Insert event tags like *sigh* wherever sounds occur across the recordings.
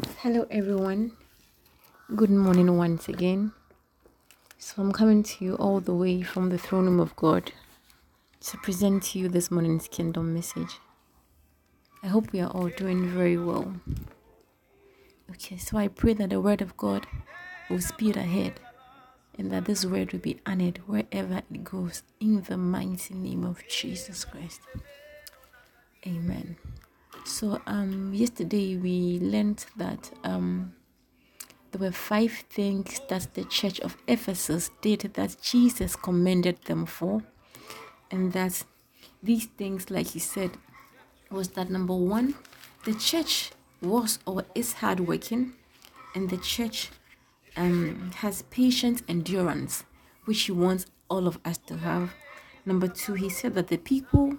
Hello, everyone. Good morning once again. So, I'm coming to you all the way from the throne room of God to present to you this morning's kingdom message. I hope we are all doing very well. Okay, so I pray that the word of God will speed ahead and that this word will be honored wherever it goes in the mighty name of Jesus Christ. Amen. So um yesterday we learned that um there were five things that the church of Ephesus did that Jesus commended them for. And that these things, like he said, was that number one, the church was or is hardworking, and the church um, has patient endurance, which he wants all of us to have. Number two, he said that the people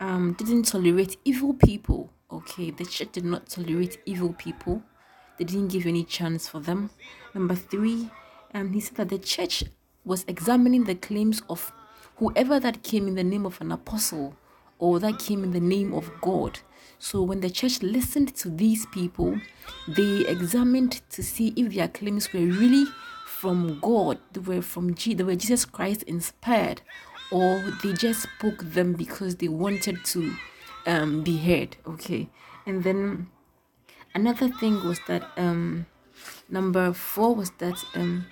um, didn't tolerate evil people. Okay, the church did not tolerate evil people. They didn't give any chance for them. Number three, um, he said that the church was examining the claims of whoever that came in the name of an apostle or that came in the name of God. So when the church listened to these people, they examined to see if their claims were really from God, they were from G, they were Jesus Christ inspired, or they just spoke them because they wanted to um, be heard. Okay, and then another thing was that um, number four was that um,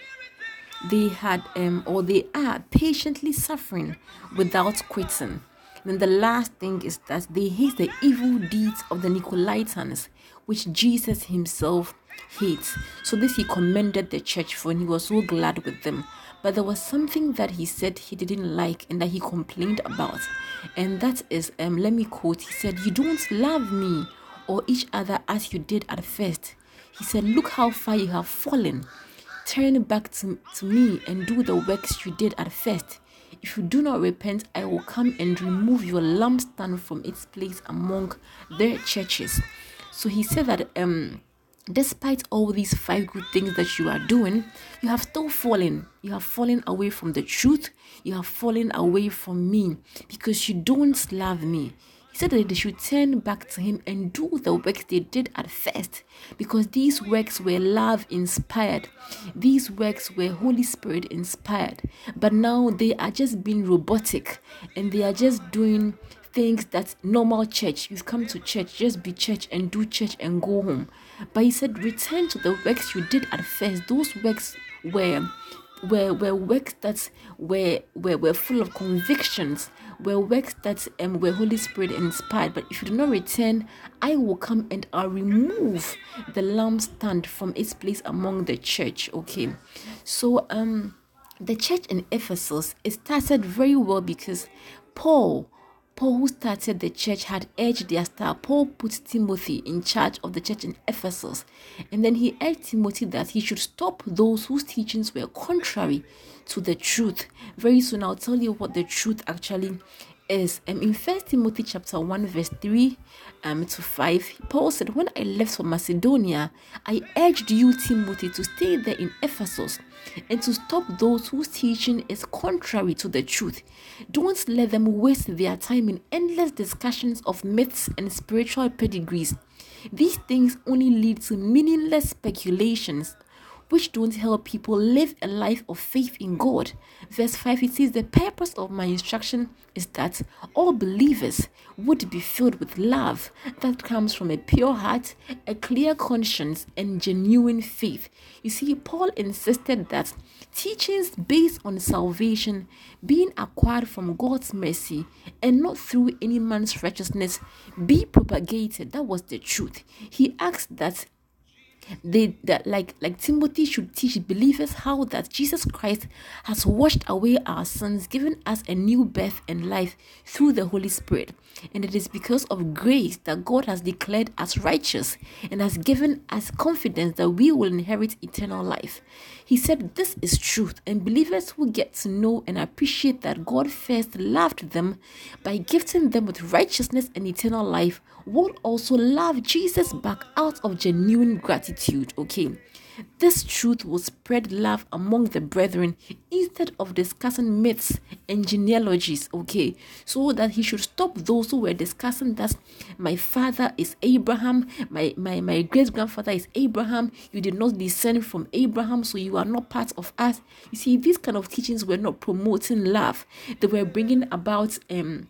they had um, or they are patiently suffering without quitting. Then the last thing is that they hate the evil deeds of the Nicolaitans, which Jesus himself hates. So this he commended the church for, and he was so glad with them. But there was something that he said he didn't like and that he complained about. And that is, um, let me quote, he said, You don't love me or each other as you did at first. He said, Look how far you have fallen. Turn back to, to me and do the works you did at first. If you do not repent, I will come and remove your lampstand from its place among their churches. So he said that um despite all these five good things that you are doing, you have still fallen. You have fallen away from the truth. You have fallen away from me because you don't love me. He said that they should turn back to him and do the works they did at first because these works were love inspired. These works were Holy Spirit inspired. But now they are just being robotic and they are just doing things that normal church you've come to church just be church and do church and go home but he said return to the works you did at first. Those works were were, were works that were, were were full of convictions were works that um, were holy spirit inspired. But if you do not return i will come and i'll remove the lampstand from its place among the church. Okay. So um the church in ephesus it started very well because paul Paul, who started the church, had urged their star. Paul put Timothy in charge of the church in Ephesus. And then he urged Timothy that he should stop those whose teachings were contrary to the truth. Very soon, I'll tell you what the truth actually is um, in First Timothy chapter 1, verse 3 um, to 5, Paul said, When I left for Macedonia, I urged you, Timothy, to stay there in Ephesus and to stop those whose teaching is contrary to the truth. Don't let them waste their time in endless discussions of myths and spiritual pedigrees. These things only lead to meaningless speculations which don't help people live a life of faith in God. Verse 5 it says, The purpose of my instruction is that all believers would be filled with love that comes from a pure heart, a clear conscience, and genuine faith. You see, Paul insisted that teachings based on salvation being acquired from God's mercy and not through any man's righteousness be propagated. That was the truth. He asked that they that like like timothy should teach believers how that jesus christ has washed away our sins given us a new birth and life through the holy spirit. And it is because of grace that god has declared us righteous and has given us confidence that we will inherit eternal life he said this is truth and believers who get to know and appreciate that god first loved them by gifting them with righteousness and eternal life will also love jesus back out of genuine gratitude. Okay, this truth will spread love among the brethren instead of discussing myths and genealogies, okay? So that he should stop those who were discussing that my father is Abraham, my, my, my great grandfather is Abraham, you did not descend from Abraham, so you are not part of us. You see, these kind of teachings were not promoting love, they were bringing about um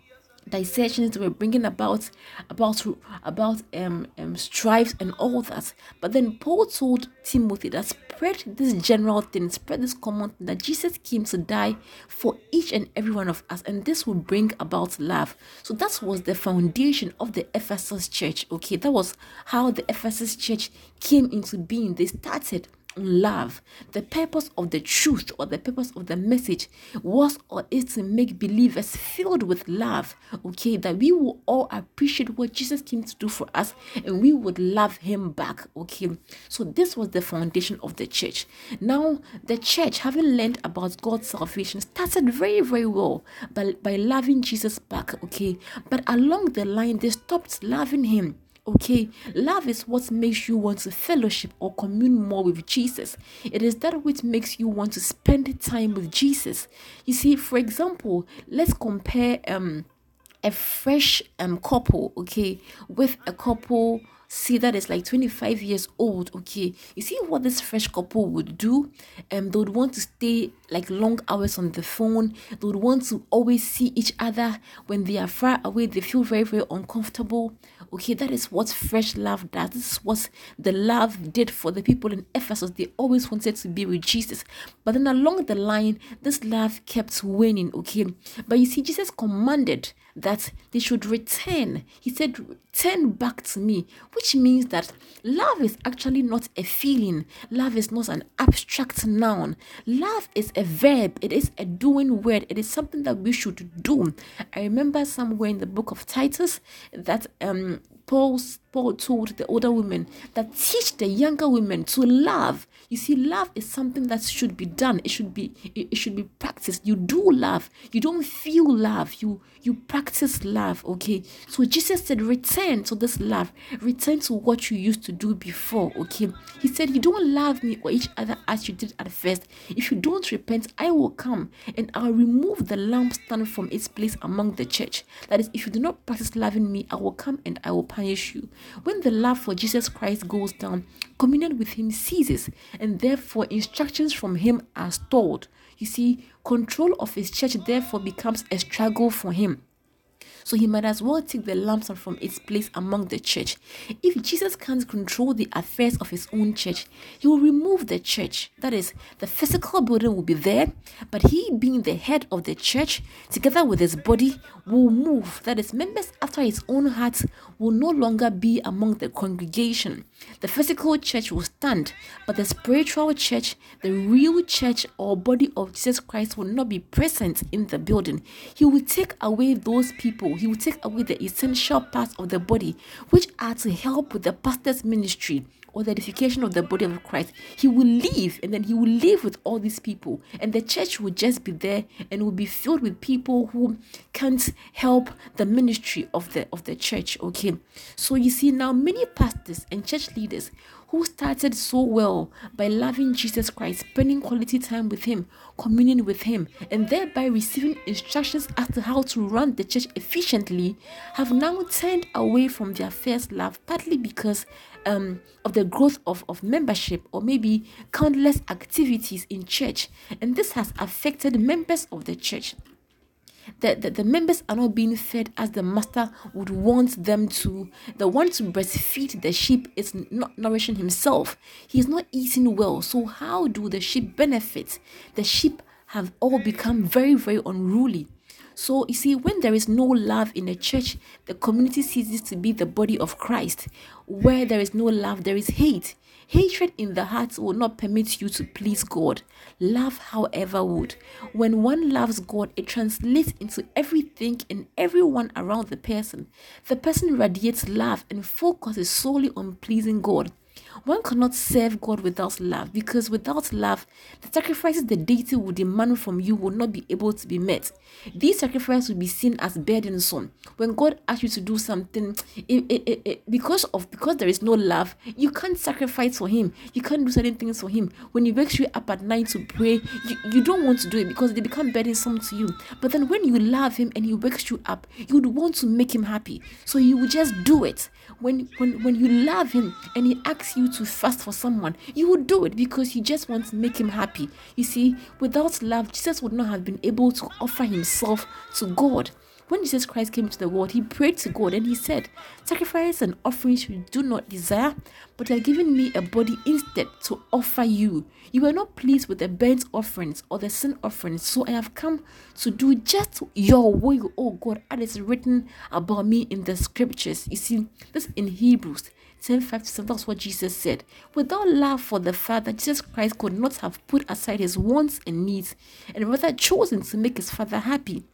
dissections were bringing about about about um, um strife and all that. But then paul told timothy that spread this general thing spread this common thing that jesus came to die for each and every one of us and this will bring about love. So that was the foundation of the ephesus church okay? That was how the ephesus church came into being. They started love. The purpose of the truth or the purpose of the message was or is to make believers filled with love. Okay, that we will all appreciate what Jesus came to do for us and we would love him back. Okay, so this was the foundation of the church. Now, the church, having learned about God's salvation, started very, very well by, by loving Jesus back. Okay, but along the line, they stopped loving him Okay, love is what makes you want to fellowship or commune more with Jesus. It is that which makes you want to spend time with Jesus. You see, for example, let's compare um a fresh um couple, okay, with a couple see that it's like 25 years old okay you see what this fresh couple would do um they would want to stay like long hours on the phone they would want to always see each other when they are far away they feel very very uncomfortable Okay, that is what fresh love does. This is what the love did for the people in Ephesus. They always wanted to be with Jesus. But then along the line, this love kept waning. Okay, but you see, Jesus commanded that they should return. He said, Turn back to me, which means that love is actually not a feeling, love is not an abstract noun. Love is a verb, it is a doing word, it is something that we should do. I remember somewhere in the book of Titus that um Paul, Paul told the older women that teach the younger women to love. You see, love is something that should be done. It should be it, it should be practiced. You do love. You don't feel love. You you practice love. Okay. So Jesus said, return to this love. Return to what you used to do before. Okay. He said, You don't love me or each other as you did at first. If you don't repent, I will come and I'll remove the lampstand from its place among the church. That is, if you do not practice loving me, I will come and I will punish you. When the love for Jesus Christ goes down, communion with Him ceases, and therefore instructions from Him are stored. You see, control of His church therefore becomes a struggle for Him. So he might as well take the lampstand from its place among the church. If Jesus can't control the affairs of his own church, he will remove the church. That is, the physical building will be there, but he, being the head of the church, together with his body, will move. That is, members after his own heart will no longer be among the congregation. The physical church will stand, but the spiritual church, the real church or body of Jesus Christ, will not be present in the building. He will take away those people he will take away the essential parts of the body which are to help with the pastor's ministry or the edification of the body of Christ. He will leave and then he will live with all these people, and the church will just be there and will be filled with people who can't help the ministry of the of the church. Okay, so you see now many pastors and church leaders who started so well by loving Jesus Christ, spending quality time with Him, communing with Him, and thereby receiving instructions as to how to run the church efficiently, have now turned away from their first love, partly because um, of the growth of, of membership or maybe countless activities in church, and this has affected members of the church the, the, the members are not being fed as the master would want them to. The one to breastfeed the sheep is not nourishing himself. He is not eating well. So, how do the sheep benefit? The sheep have all become very, very unruly. So, you see, when there is no love in the church, the community ceases to be the body of Christ. Where there is no love, there is hate. Hatred in the heart will not permit you to please God. Love, however, would. When one loves God, it translates into everything and everyone around the person. The person radiates love and focuses solely on pleasing God. One cannot serve God without love because without love, the sacrifices the deity will demand from you will not be able to be met. These sacrifices will be seen as burdensome. When God asks you to do something, *tsk* it, it, it, because of because there is no love, you can't sacrifice for Him. You can't do certain things for Him. When He wakes you up at night to pray, you, you don't want to do it because they become burdensome to you. But then when you love Him and He wakes you up, you would want to make Him happy. So you would just do it. When when when you love Him and He asks you to fast for someone, you would do it because you just want to make Him happy. You see, without love, Jesus would not have been able to offer Himself to God. When Jesus Christ came to the world, he prayed to God and he said, Sacrifice and offerings you do not desire, but you have given me a body instead to offer you. You were not pleased with the burnt offerings or the sin offerings, so I have come to do just your will, oh God, as is written about me in the scriptures. You see, this in Hebrews 10 5 7, that's what Jesus said. Without love for the Father, Jesus Christ could not have put aside his wants and needs and rather chosen to make his Father happy.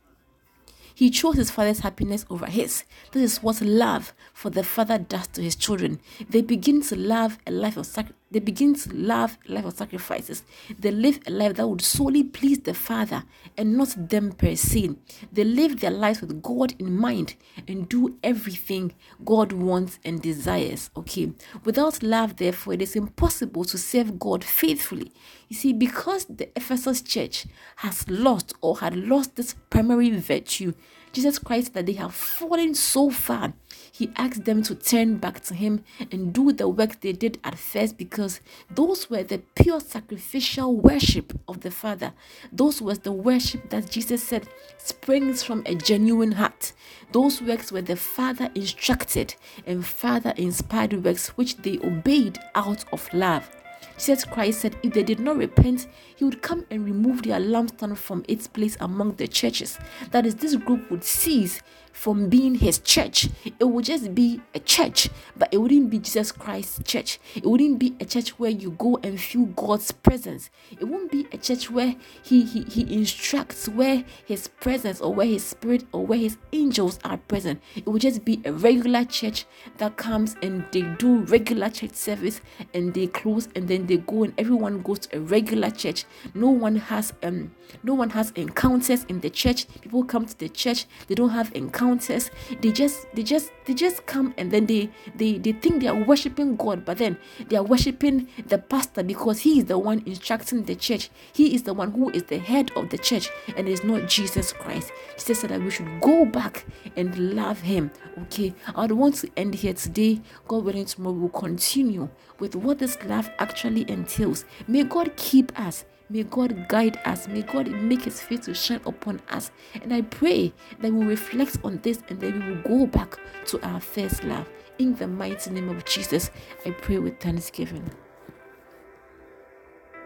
He chose his father's happiness over his. This is what love for the father does to his children. They begin to love a life of sac- they begin to love life of sacrifices. They live a life that would solely please the father and not them per se. They live their lives with God in mind and do everything God wants and desires. Okay. Without love, therefore, it is impossible to serve God faithfully. You see, because the Ephesus church has lost or had lost this primary virtue, Jesus Christ that they have fallen so far he asked them to turn back to him and do the work they did at first because those were the pure sacrificial worship of the Father. Those was the worship that Jesus said springs from a genuine heart. Those works were the Father instructed and Father inspired works which they obeyed out of love. Jesus Christ said if they did not repent, he would come and remove their lampstand from its place among the churches. That is, this group would cease from being his church. It would just be a church, but it wouldn't be Jesus Christ's church. It wouldn't be a church where you go and feel God's presence. It wouldn't be a church where he, he, he instructs, where his presence or where his spirit or where his angels are present. It would just be a regular church that comes and they do regular church service and they close and then they go and everyone goes to a regular church. No one has um no one has encounters in the church. People come to the church, they don't have encounters. They just they just they just come and then they they they think they are worshiping god but then they are worshiping the pastor because he is the one instructing the church. He is the one who is the head of the church and it's not jesus christ. Jesus said that we should go back and love him okay? I would want to end here today. God willing tomorrow we will continue with what this love actually entails may god keep us May God guide us. May God make His face to shine upon us. And I pray that we reflect on this and that we will go back to our first love. In the mighty name of Jesus, I pray with thanksgiving.